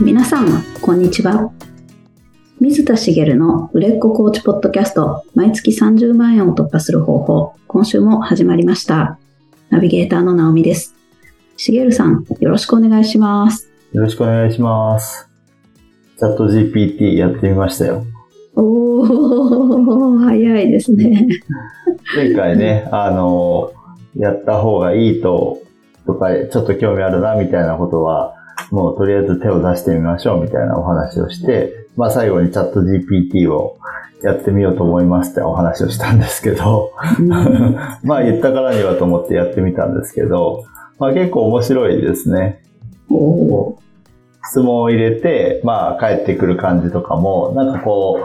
皆さん、こんにちは。水田茂の売れっ子コーチポッドキャスト、毎月30万円を突破する方法、今週も始まりました。ナビゲーターの直美です。茂さん、よろしくお願いします。よろしくお願いします。チャット GPT やってみましたよ。おー、早いですね。前回ね、あの、やった方がいいと、とか、ちょっと興味あるな、みたいなことは、もうとりあえず手を出してみましょう、みたいなお話をして、まあ最後にチャット GPT をやってみようと思いますってお話をしたんですけど、まあ言ったからにはと思ってやってみたんですけど、まあ結構面白いですね。質問を入れて、まあ帰ってくる感じとかも、なんかこ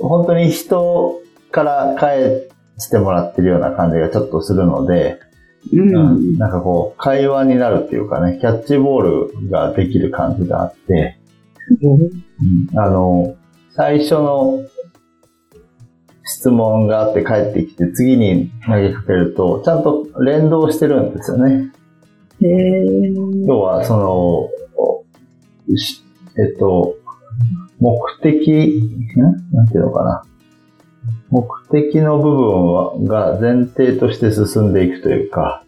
う、本当に人から返してもらってるような感じがちょっとするので、うん、なんかこう、会話になるっていうかね、キャッチボールができる感じがあって、うん、あの、最初の質問があって帰ってきて、次に投げかけると、ちゃんと連動してるんですよね。へ要は、その、えっと、目的、ん？なんていうのかな。目的の部分はが前提として進んでいくというか、あ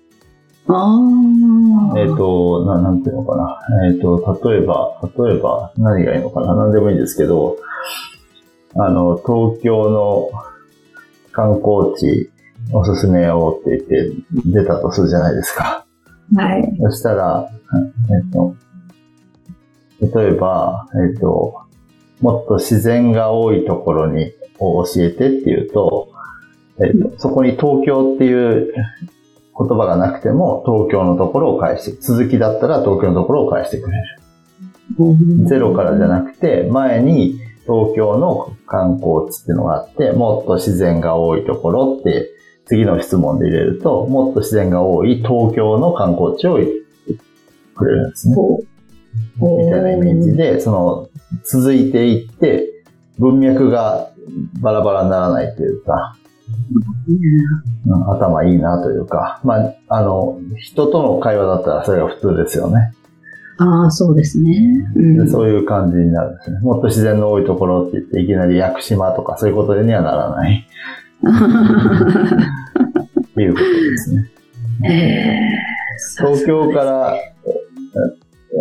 えっ、ー、と、ななんていうのかな。えっ、ー、と、例えば、例えば、何がいいのかな。何でもいいんですけど、あの、東京の観光地おすすめをって言って出たとするじゃないですか。はい。そしたら、えっ、と、例えば、えっ、と、もっと自然が多いところにを教えてっていうと、えっ、と、そこに東京っていう言葉がなくても東京のところを返して、続きだったら東京のところを返してくれる。ゼロからじゃなくて、前に東京の観光地っていうのがあって、もっと自然が多いところって、次の質問で入れると、もっと自然が多い東京の観光地を言ってくれるんですね。みたいなイメージで、その、続いていって、文脈がバラバラにならないというか、うん、頭いいなというか、まあ、あの、人との会話だったらそれが普通ですよね。ああ、そうですね、うん、そういう感じになるん。ですね。もっと自然の多いところって言って、いきなり屋久島とかそういうことにはならない。いうことですね。東京から、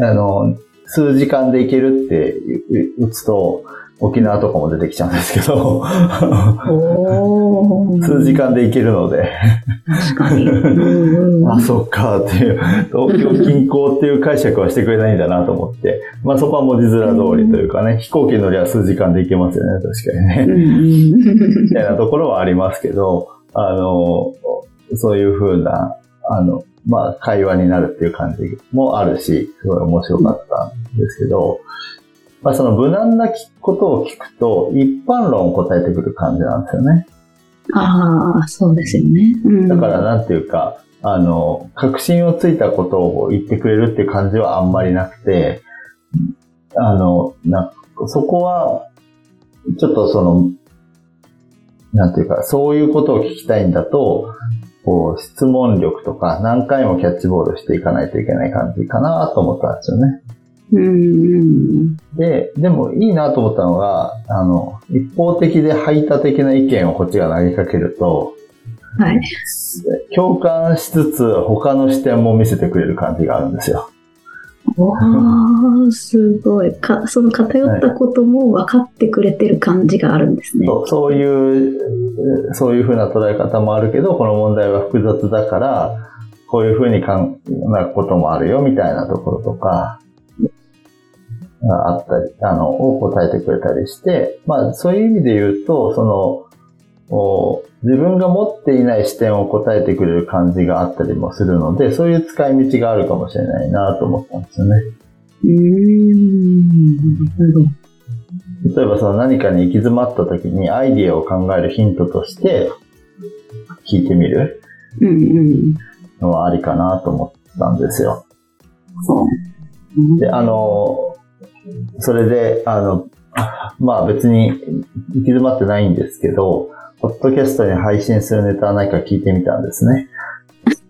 あの、数時間で行けるって打つと、沖縄とかも出てきちゃうんですけど。数時間で行けるので。確かに。あ、そっかっていう、東京近郊っていう解釈はしてくれないんだなと思って、まあそこは文字面通りというかね、飛行機乗りは数時間で行けますよね、確かにね。みたいなところはありますけど、あの、そういうふうな、あの、まあ会話になるっていう感じもあるし、すごい面白かったんですけど、まあ、その無難なことを聞くと、一般論を答えてくる感じなんですよね。ああ、そうですよね。うん、だからなんていうか、あの、確信をついたことを言ってくれるっていう感じはあんまりなくて、あの、な、そこは、ちょっとその、なんていうか、そういうことを聞きたいんだと、こう、質問力とか何回もキャッチボールしていかないといけない感じかなと思ったんですよね。で、でもいいなと思ったのが、あの、一方的で排他的な意見をこっちが投げかけると、はい。共感しつつ他の視点も見せてくれる感じがあるんですよ。わあ、すごい。か、その偏ったことも分かってくれてる感じがあるんですね。はい、そうそういう、そういうふうな捉え方もあるけど、この問題は複雑だから、こういうふうに考えることもあるよ、みたいなところとか、があったり、あの、を答えてくれたりして、まあ、そういう意味で言うと、その、自分が持っていない視点を答えてくれる感じがあったりもするので、そういう使い道があるかもしれないなと思ったんですよね。例えばその何かに行き詰まった時にアイディアを考えるヒントとして聞いてみるのはありかなと思ったんですよ。で、あの、それで、あの、まあ別に行き詰まってないんですけど、ポッドキャストに配信するネタはないか聞いてみたんですね。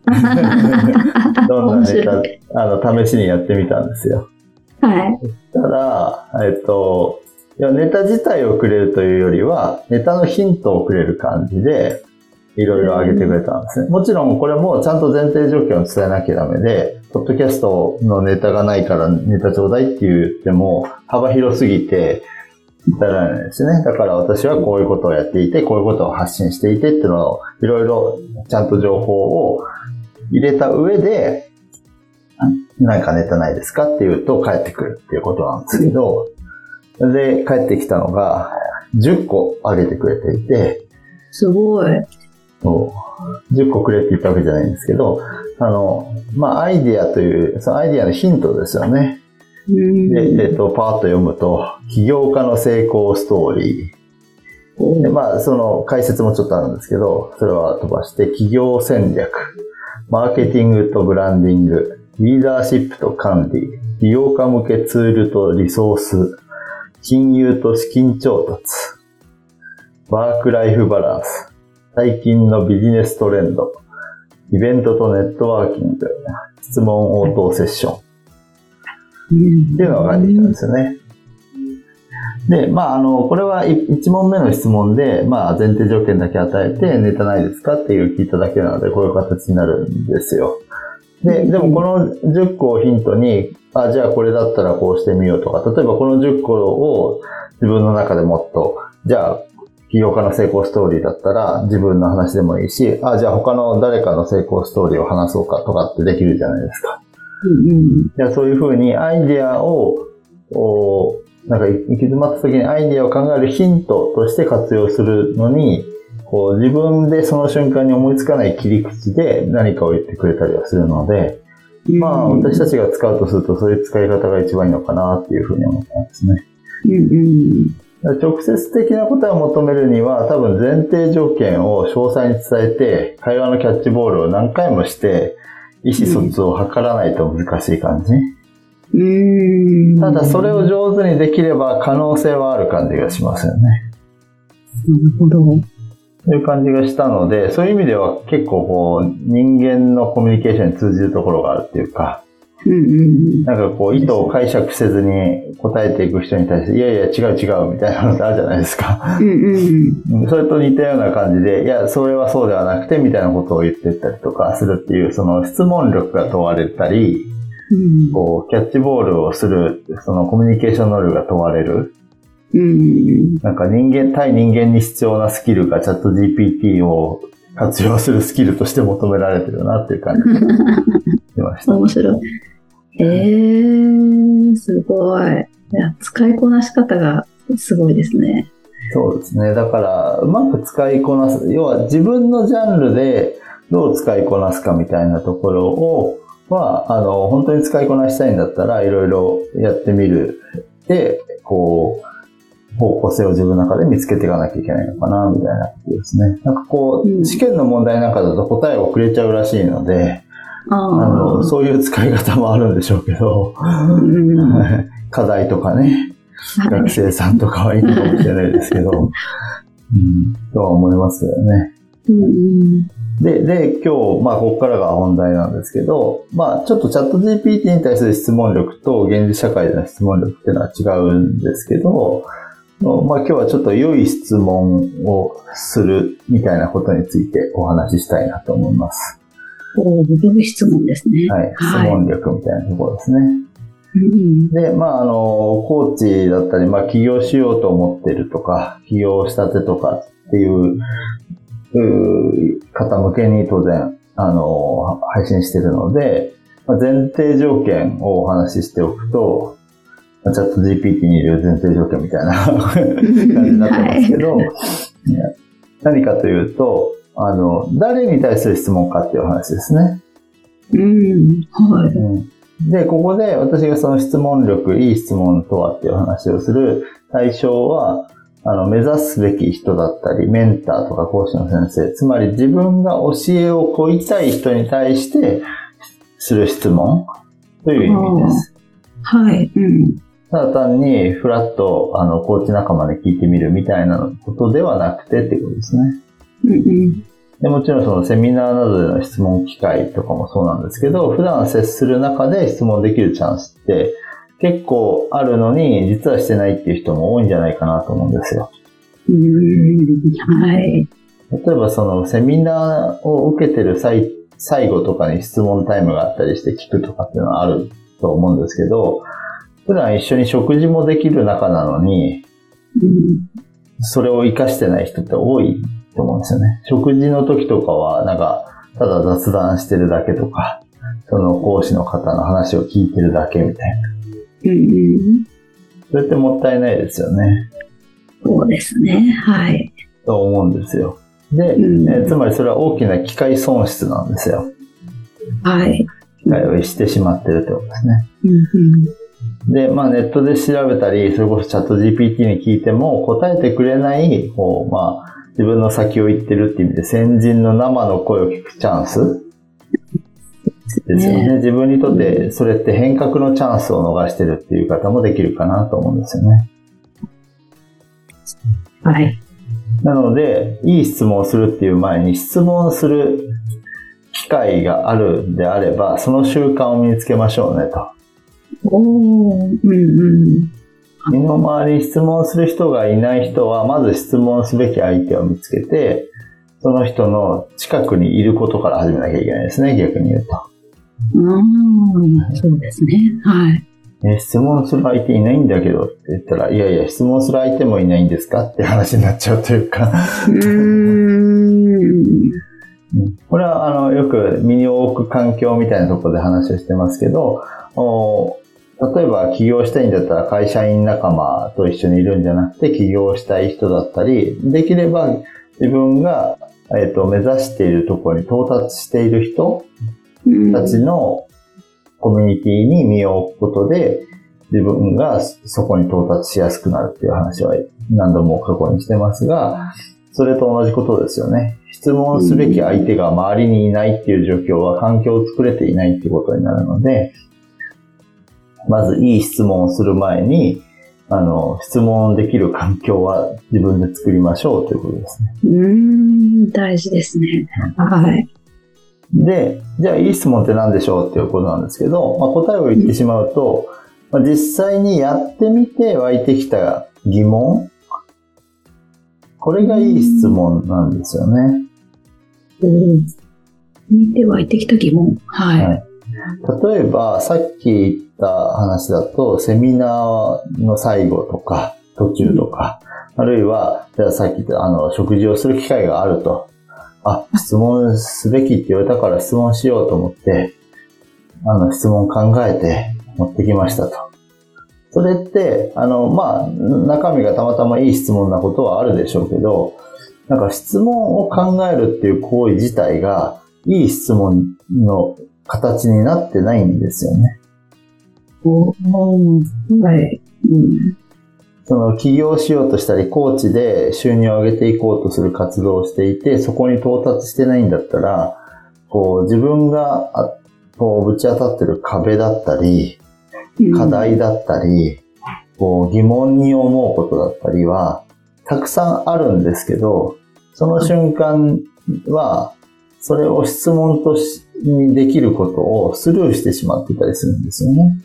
どんなネタ、あの、試しにやってみたんですよ。はい。たら、えっと、いやネタ自体をくれるというよりは、ネタのヒントをくれる感じで、いろいろ挙げてくれたんですね。もちろんこれもちゃんと前提条件を伝えなきゃダメで、ポッドキャストのネタがないからネタちょうだいって言っても幅広すぎて、至らないですね。だから私はこういうことをやっていて、こういうことを発信していてっていうのを、いろいろちゃんと情報を入れた上で、何かネタないですかって言うと帰ってくるっていうことなんですけど、で、帰ってきたのが10個あげてくれていて、すごい。そう10個くれって言ったわけじゃないんですけど、あの、まあ、アイディアという、そのアイディアのヒントですよね。うん。で、えっと、パーッと読むと、起業家の成功ストーリー。で、まあ、その解説もちょっとあるんですけど、それは飛ばして、企業戦略、マーケティングとブランディング、リーダーシップと管理、利用家向けツールとリソース、金融と資金調達、ワークライフバランス、最近のビジネストレンド、イベントとネットワーキング、質問応答セッション、うんっていうのが書いてきたんですよね。で、まあ、あの、これは1問目の質問で、まあ、前提条件だけ与えて、ネタないですかっていう聞いただけなので、こういう形になるんですよ。で、でもこの10個をヒントに、あ、じゃあこれだったらこうしてみようとか、例えばこの10個を自分の中でもっと、じゃあ、起業家の成功ストーリーだったら自分の話でもいいし、あ、じゃあ他の誰かの成功ストーリーを話そうかとかってできるじゃないですか。うんうんじゃあそういうふうにアイデアを、おなんか行き詰まった時にアイデアを考えるヒントとして活用するのに、こう自分でその瞬間に思いつかない切り口で何かを言ってくれたりはするので、まあ私たちが使うとするとそういう使い方が一番いいのかなっていうふうに思ったんですね。うんうん直接的な答えを求めるには多分前提条件を詳細に伝えて会話のキャッチボールを何回もして意思疎通を図らないと難しい感じ。うんただそれを上手にできれば可能性はある感じがしますよね。なるほど。という感じがしたので、そういう意味では結構こう人間のコミュニケーションに通じるところがあるっていうか、うんうんなんかこう意図を解釈せずに答えていく人に対して、いやいや違う違うみたいなのってあるじゃないですか。うんうんうんそれと似たような感じで、いや、それはそうではなくてみたいなことを言ってったりとかするっていう、その質問力が問われたり、うんこうキャッチボールをする、そのコミュニケーション能力が問われる。うんなんか人間、対人間に必要なスキルがチャット GPT を活用するスキルとして求められてるなっていう感じがしました。面白い。えー、すごい。いや使いこなし方がすごいですね。そうですね。だから、うまく使いこなす。要は自分のジャンルでどう使いこなすかみたいなところを、は、あの、本当に使いこなしたいんだったらいろいろやってみる。で、こう、方向性を自分の中で見つけていかなきゃいけないのかな、みたいなことですね。なんかこう、うん試験の問題なんかだと答えをくれちゃうらしいので、ああの、あ。そういう使い方もあるんでしょうけど、課題とかね、はい。学生さんとかはいいのかもしれないですけど、うん、とは思いますよね。うんうん。で、で、今日、まあ、ここからが本題なんですけど、まあ、ちょっとチャット GPT に対する質問力と現実社会での質問力っていうのは違うんですけど、まあ、今日はちょっと良い質問をするみたいなことについてお話ししたいなと思います。おー良い質問ですね。はい。質問力みたいなところですね。うんで、まあ、あの、コーチだったり、まあ、起業しようと思ってるとか、起業したてとかっていう、方向けに当然、あの、配信してるので、まあ、前提条件をお話ししておくと、まあチャット GPT にいる前提条件みたいな 感じになってますけど、ね何かというと、あの、誰に対する質問かっていう話ですね。うん。はい。うんで、ここで私がその質問力、いい質問とはっていう話をする対象は、あの、目指すべき人だったり、メンターとか講師の先生、つまり自分が教えを請いたい人に対してする質問という意味です。はい。うん。ただ単にフラット、あの、コーチ仲間で聞いてみるみたいなことではなくてってことですね。うんうん。でもちろんそのセミナーなどでの質問機会とかもそうなんですけど、普段接する中で質問できるチャンスって、結構あるのに、実はしてないっていう人も多いんじゃないかなと思うんですよ。うーん、はい。例えばそのセミナーを受けてる最最後とかに質問タイムがあったりして聞くとかっていうのはあると思うんですけど、普段一緒に食事もできる仲なのに、うんそれを活かしてない人って多いと思うんですよね。食事の時とかは、なんか、ただ雑談してるだけとか、その講師の方の話を聞いてるだけみたいな。うんうん、それってもったいないですよね。そうですね。はい。と思うんですよ。で、うんえーつまりそれは大きな機械損失なんですよ。はい。機械をしてしまってるってことですね。うんうんで、まあネットで調べたり、それこそチャット GPT に聞いても答えてくれない、こう、まあ、自分の先を言ってるって意味で先人の生の声を聞くチャンス？ですよね。ね自分にとってそれって変革のチャンスを逃してるっていう方もできるかなと思うんですよね。はい。なので、いい質問をするっていう前に質問する機会があるんであれば、その習慣を身につけましょうねと。おー、うんうん。身の回りに質問する人がいない人は、まず質問すべき相手を見つけて、その人の近くにいることから始めなきゃいけないですね、逆に言うと。ああ、そうですね。はい。え質問する相手いないんだけどって言ったら、いやいや、質問する相手もいないんですかって話になっちゃうというか、うーん。これはあのよく身に置く環境みたいなところで話をしてますけど、お例えば起業したいんだったら会社員仲間と一緒にいるんじゃなくて起業したい人だったり、できれば自分が、えっと目指しているところに到達している人うんたちのコミュニティに身を置くことで、自分がそこに到達しやすくなるっていう話は何度も過去にしてますが、それと同じことですよね。質問すべき相手が周りにいないっていう状況は環境を作れていないっていうことになるので、まずいい質問をする前に、あの、質問できる環境は自分で作りましょうということですね。うーん、大事ですね。はい。で、じゃあいい質問って何でしょうっていうことなんですけど、まあ、答えを言ってしまうと、まあ、実際にやってみて湧いてきた疑問、これがいい質問なんですよね。うん見て湧いてきた疑問。はい。はい例えば、さっき言った話だと、セミナーの最後とか、途中とか、あるいは、じゃあさっき言った、あの、食事をする機会があると。あ、質問すべきって言われたから質問しようと思って、あの、質問考えて持ってきましたと。それって、あの、まあ、中身がたまたまいい質問なことはあるでしょうけど、なんか質問を考えるっていう行為自体が、いい質問の形になってないんですよね。はい。うんその起業しようとしたり、コーチで収入を上げていこうとする活動をしていて、そこに到達してないんだったら、こう自分がこうぶち当たってる壁だったり、課題だったり、こう疑問に思うことだったりは、たくさんあるんですけど、その瞬間は、それを質問としにできることをスルーしてしまってたりするんですよね。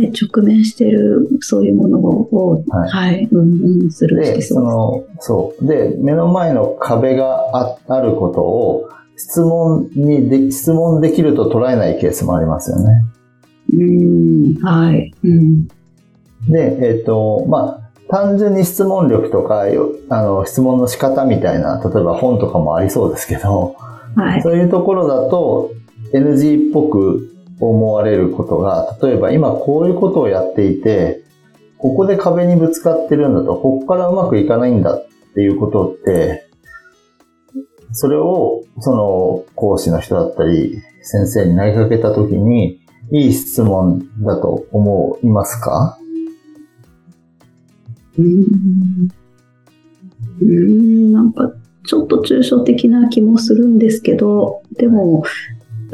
はい、直面しているそういうものを、ははいい、うんうん、スルーしてで、そ。そうの、そう。で、目の前の壁がああることを、質問にで、質問できると捉えないケースもありますよね。うん、はい、うん、で、えっ、と、まあ、単純に質問力とか、よあの、質問の仕方みたいな、例えば本とかもありそうですけど、はい、そういうところだと NG っぽく思われることが、例えば今こういうことをやっていて、ここで壁にぶつかってるんだと、ここからうまくいかないんだっていうことって、それをその講師の人だったり、先生に投げかけたときに、いい質問だと思いますか？うん、うん、なんかちょっと抽象的な気もするんですけど、でも、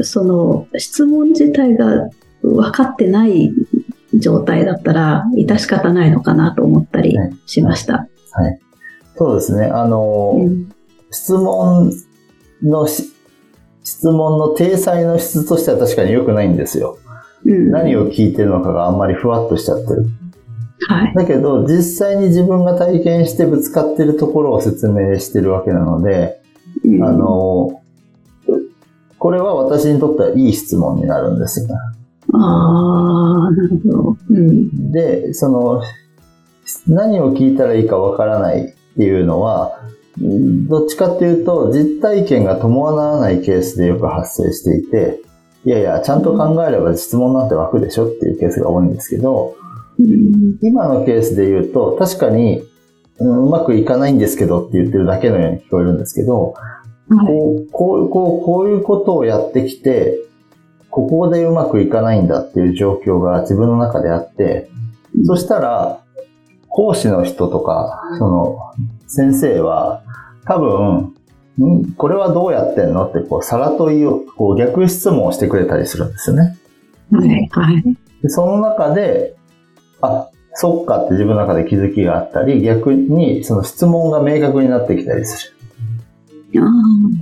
その質問自体が分かってない状態だったら、致し方ないのかなと思ったりしました。はい。そうですね。あの、うん質問のし質問の体裁の質としては確かに良くないんですよ。うん。何を聞いてるのかがあんまりふわっとしちゃってる。はい。だけど、実際に自分が体験してぶつかってるところを説明してるわけなので、うんあ、の、これは私にとってはいい質問になるんですよね。ああ、なるほど。うん。で、その、何を聞いたらいいかわからないっていうのは、うんどっちかっていうと、実体験が伴わないケースでよく発生していて、いやいや、ちゃんと考えれば質問なんて湧くでしょっていうケースが多いんですけど、うん。今のケースで言うと、確かに、うんうまくいかないんですけどって言ってるだけのように聞こえるんですけど、はい。こう、こう、こう、こういうことをやってきて、ここでうまくいかないんだっていう状況が自分の中であって、そしたら、講師の人とか、その、先生は、多分、ん？これはどうやってんの？って、こう、さら問いを、こう、逆質問をしてくれたりするんですよね。はい。はい。でその中で、あ、そっかって自分の中で気づきがあったり、逆にその質問が明確になってきたりする。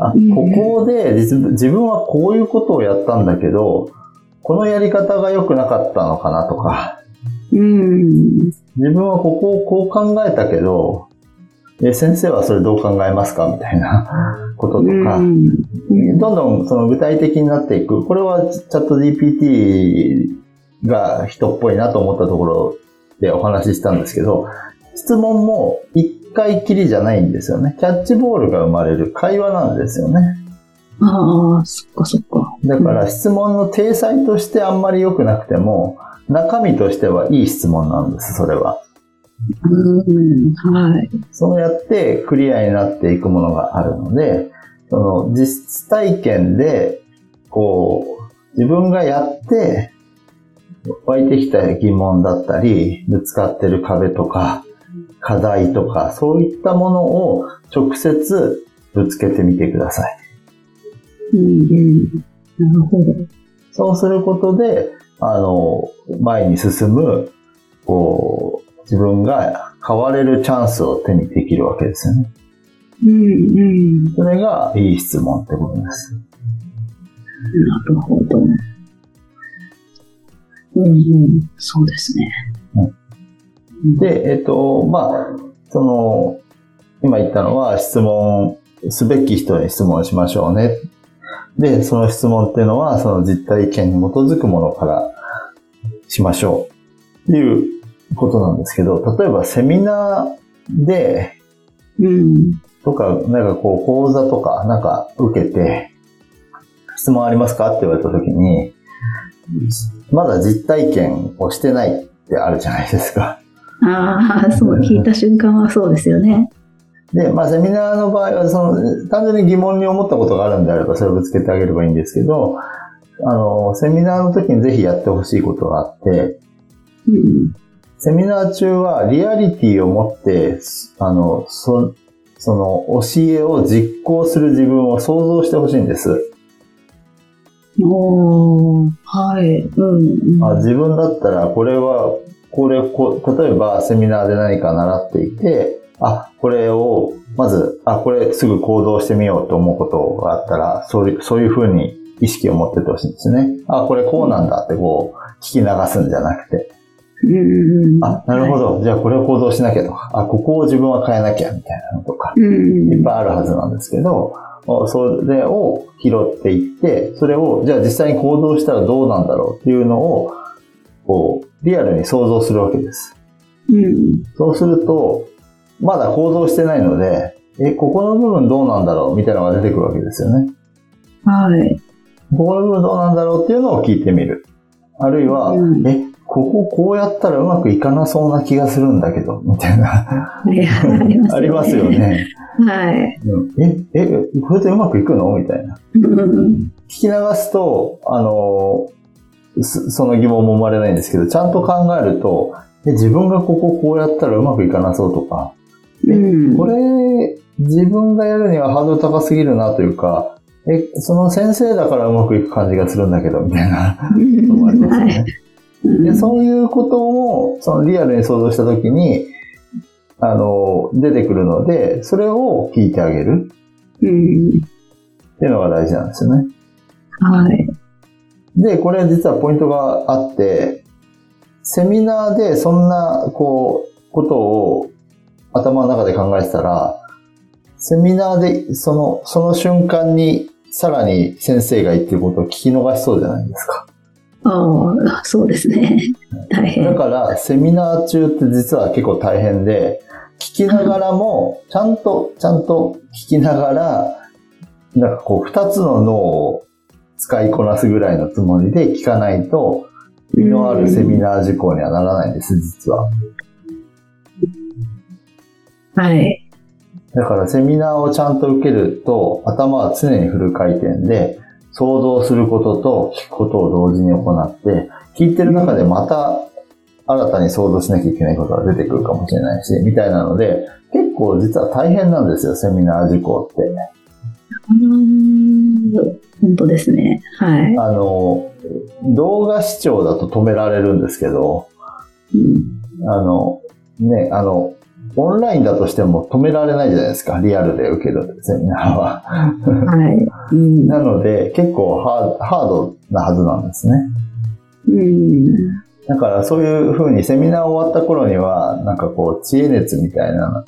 あここで自自分はこういうことをやったんだけど、このやり方が良くなかったのかなとか、うん。自分はここをこう考えたけど、え先生はそれどう考えますかみたいなこととか、うん。どんどんその具体的になっていく。これはチャット GPT が人っぽいなと思ったところでお話ししたんですけど、質問も一回きりじゃないんですよね。キャッチボールが生まれる会話なんですよね。ああ、そっかそっか。だから質問の体裁としてあんまり良くなくても、中身としてはいい質問なんです、それは。うん。はい。そうやってクリアになっていくものがあるので、その実体験で、こう、自分がやって、湧いてきた疑問だったり、ぶつかってる壁とか、課題とか、そういったものを直接ぶつけてみてください。うん。うん。なるほど。そうすることで、あの、前に進む、こう、自分が変われるチャンスを手にできるわけですよね。うん。うん。それがいい質問ってことです。なるほど。うんうん。そうですね。で、えっと、まあ、その、今言ったのは質問すべき人に質問しましょうね。で、その質問っていうのは、その実体験に基づくものからしましょう。っていうことなんですけど、例えばセミナーで、うん。とか、なんかこう講座とかなんか受けて、質問ありますかって言われた時に、まだ実体験をしてないってあるじゃないですか。ああ、そう、聞いた瞬間はそうですよね。で、まあ、セミナーの場合は、その、単純に疑問に思ったことがあるんであれば、それをぶつけてあげればいいんですけど、あの、セミナーの時にぜひやってほしいことがあって、うん。セミナー中はリアリティを持って、あの、そ、その教えを実行する自分を想像してほしいんです。おー、はい。うん。うんあ自分だったら、これは、これこう、例えばセミナーで何か習っていて、あ、これを、まず、あ、これすぐ行動してみようと思うことがあったら、そういう、そういうふうに意識を持ってってほしいんですね。あ、これこうなんだってこう、聞き流すんじゃなくて、うん。あ、なるほど。じゃあこれを行動しなきゃとか、あ、ここを自分は変えなきゃみたいなのとか、うん。いっぱいあるはずなんですけど、おそれを拾っていって、それを、じゃあ実際に行動したらどうなんだろうっていうのを、こう、リアルに想像するわけです。うん。そうすると、まだ行動してないので、え、ここの部分どうなんだろう？みたいなのが出てくるわけですよね。はい。ここの部分どうなんだろうっていうのを聞いてみる。あるいは、うんえ、こここうやったらうまくいかなそうな気がするんだけど、みたいな。ありますよね。ありますよ。ね。はい。うんえ、え、これでうまくいくの？みたいな。うん。聞き流すと、あの、そその疑問も生まれないんですけど、ちゃんと考えると、え自分がこここうやったらうまくいかなそうとか、うん。これ、自分がやるにはハードル高すぎるなというか、え、その先生だからうまくいく感じがするんだけど、みたいなこともありますね。でそういうことを、そのリアルに想像したときに、あの、出てくるので、それを聞いてあげるうん。っていうのが大事なんですよね。はい。で、これ実はポイントがあって、セミナーでそんな、こう、ことを頭の中で考えてたら、セミナーでその、その瞬間にさらに先生が言ってることを聞き逃しそうじゃないですか。ああ、そうですね。大だ変。から、セミナー中って実は結構大変で、聞きながらも、ちゃんと、ちゃんと聞きながら、なんかこう、二つの脳を使いこなすぐらいのつもりで聞かないと、身のあるセミナー事項にはならないんです、実は。はい。だからセミナーをちゃんと受けると、頭は常にフル回転で、想像することと聞くことを同時に行って、聞いてる中でまた新たに想像しなきゃいけないことが出てくるかもしれないし、みたいなので、結構実は大変なんですよ、セミナー事項って。本当ですね。はい。あの、動画視聴だと止められるんですけど、うんあの、ね、あの、オンラインだとしても止められないじゃないですか、リアルで受けるセミナーは。はい。うん。なので、結構ハーハードなはずなんですね。うん。だからそういう風にセミナー終わった頃には、なんかこう、知恵熱みたいな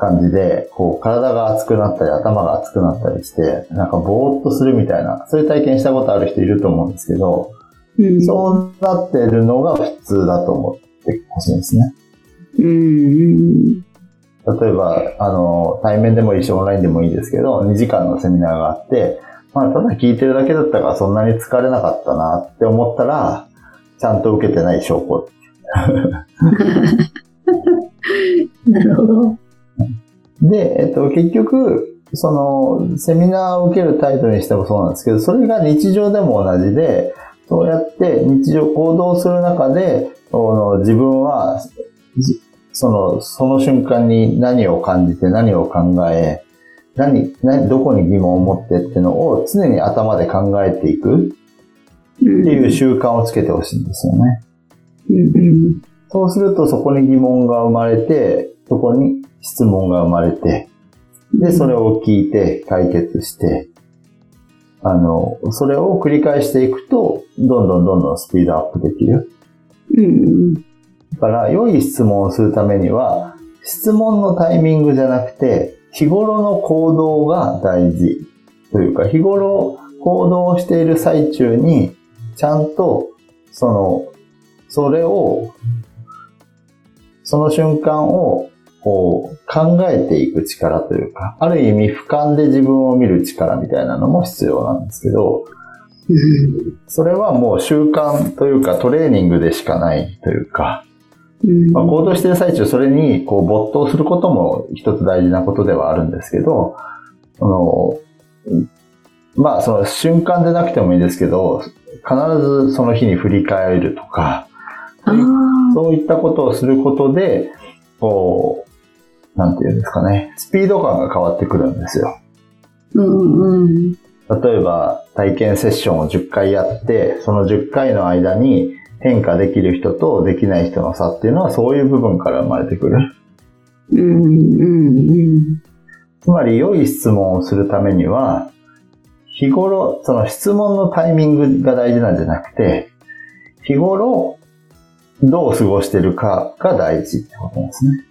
感じで、こう、体が熱くなったり、頭が熱くなったりして、なんかぼーっとするみたいな、そういう体験したことある人いると思うんですけど、うん。そうなってるのが普通だと思ってほしいんですね。うん。例えば、あの、対面でもいいし、オンラインでもいいですけど、2時間のセミナーがあって、まあ、ただ聞いてるだけだったからそんなに疲れなかったなって思ったら、ちゃんと受けてない証拠。なるほど。で、えっと、結局、その、セミナーを受けるタイトルにしてもそうなんですけど、それが日常でも同じで、そうやって日常行動する中で、その自分は、じその、その瞬間に何を感じて何を考え、何、何、どこに疑問を持ってっていうのを常に頭で考えていくうん。っていう習慣をつけてほしいんですよね。うん。そうするとそこに疑問が生まれて、そこに質問が生まれて、で、それを聞いて解決して、あの、それを繰り返していくと、どんどんどんどんスピードアップできる。うん。だから、良い質問をするためには、質問のタイミングじゃなくて、日頃の行動が大事。というか、日頃行動している最中に、ちゃんと、その、それを、その瞬間を、こう、考えていく力というか、ある意味俯瞰で自分を見る力みたいなのも必要なんですけど、それはもう習慣というかトレーニングでしかないというか、うん。まあ、行動している最中、それにこう没頭することも一つ大事なことではあるんですけど、そのまあ、その瞬間でなくてもいいですけど、必ずその日に振り返るとか、ああ。そういったことをすることで、こう、なんていうんですかね、スピード感が変わってくるんですよ。うんうん。例えば、体験セッションを10回やって、その10回の間に変化できる人とできない人の差っていうのはそういう部分から生まれてくる。うんうんつまり良い質問をするためには、日頃、その質問のタイミングが大事なんじゃなくて、日頃、どう過ごしてるかが大事ってことですね。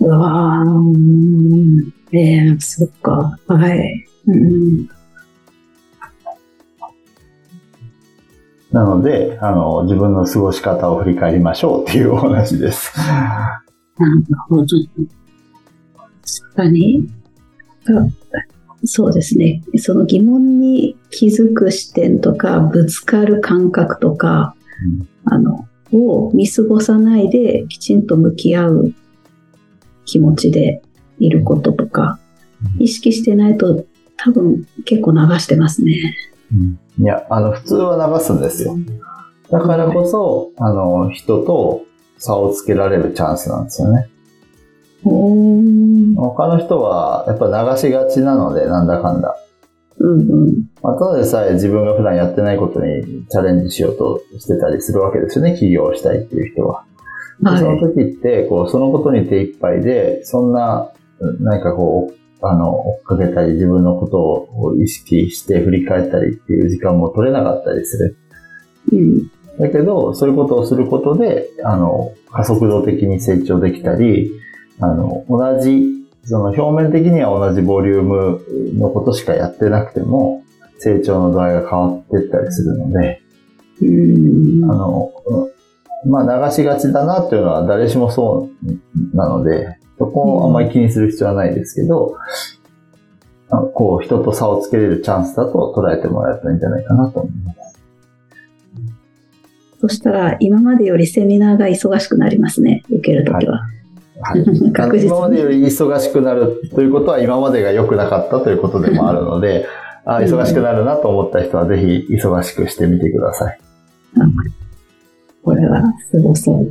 うん。うわあ。うんええそっか。はい。うん。なので、あの、自分の過ごし方を振り返りましょうっていうお話です。なるほど。確かに。あそうですね。その疑問に気づく視点とか、ぶつかる感覚とか、あの、を見過ごさないで、きちんと向き合う気持ちでいることとか、意識してないと多分結構流してますね。いや、あの、普通は流すんですよ。だからこそ、あの、人と差をつけられるチャンスなんですよね。他の人は、やっぱ流しがちなので、なんだかんだ。うんうん。まあ、ただでさえ自分が普段やってないことにチャレンジしようとしてたりするわけですよね、起業したいっていう人は。ではいその時って、こう、そのことに手一杯で、そんな、何かこう、あの、追っかけたり、自分のことを意識して振り返ったりっていう時間も取れなかったりする。うん。だけど、そういうことをすることで、あの、加速度的に成長できたり、あの、同じ、その表面的には同じボリュームのことしかやってなくても、成長の度合いが変わっていったりするので、うん。あの、まあ流しがちだなっていうのは誰しもそうなので、そこをあんまり気にする必要はないですけど、うん、こう人と差をつけれるチャンスだと捉えてもらえたらいいんじゃないかなと思います。そしたら今までよりセミナーが忙しくなりますね、受けるときは。はい、確実今までより忙しくなるということは今までが良くなかったということでもあるので、あ忙しくなるなと思った人はぜひ忙しくしてみてください。これはすごそう。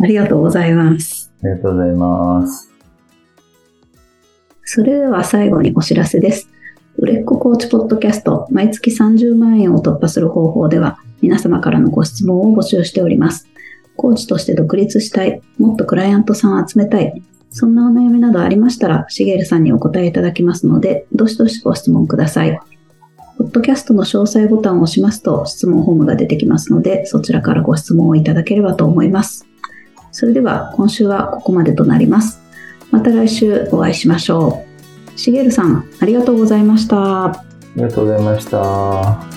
ありがとうございます。ありがとうございます。それでは最後にお知らせです。売れっ子コーチポッドキャスト毎月30万円を突破する方法では皆様からのご質問を募集しております。コーチとして独立したい、もっとクライアントさんを集めたい、そんなお悩みなどありましたら、しげるさんにお答えいただきますので、どしどしご質問ください。ポッドキャストの詳細ボタンを押しますと質問フォームが出てきますので、そちらからご質問をいただければと思います。それでは今週はここまでとなります。また来週お会いしましょう。しげるさん、ありがとうございました。ありがとうございました。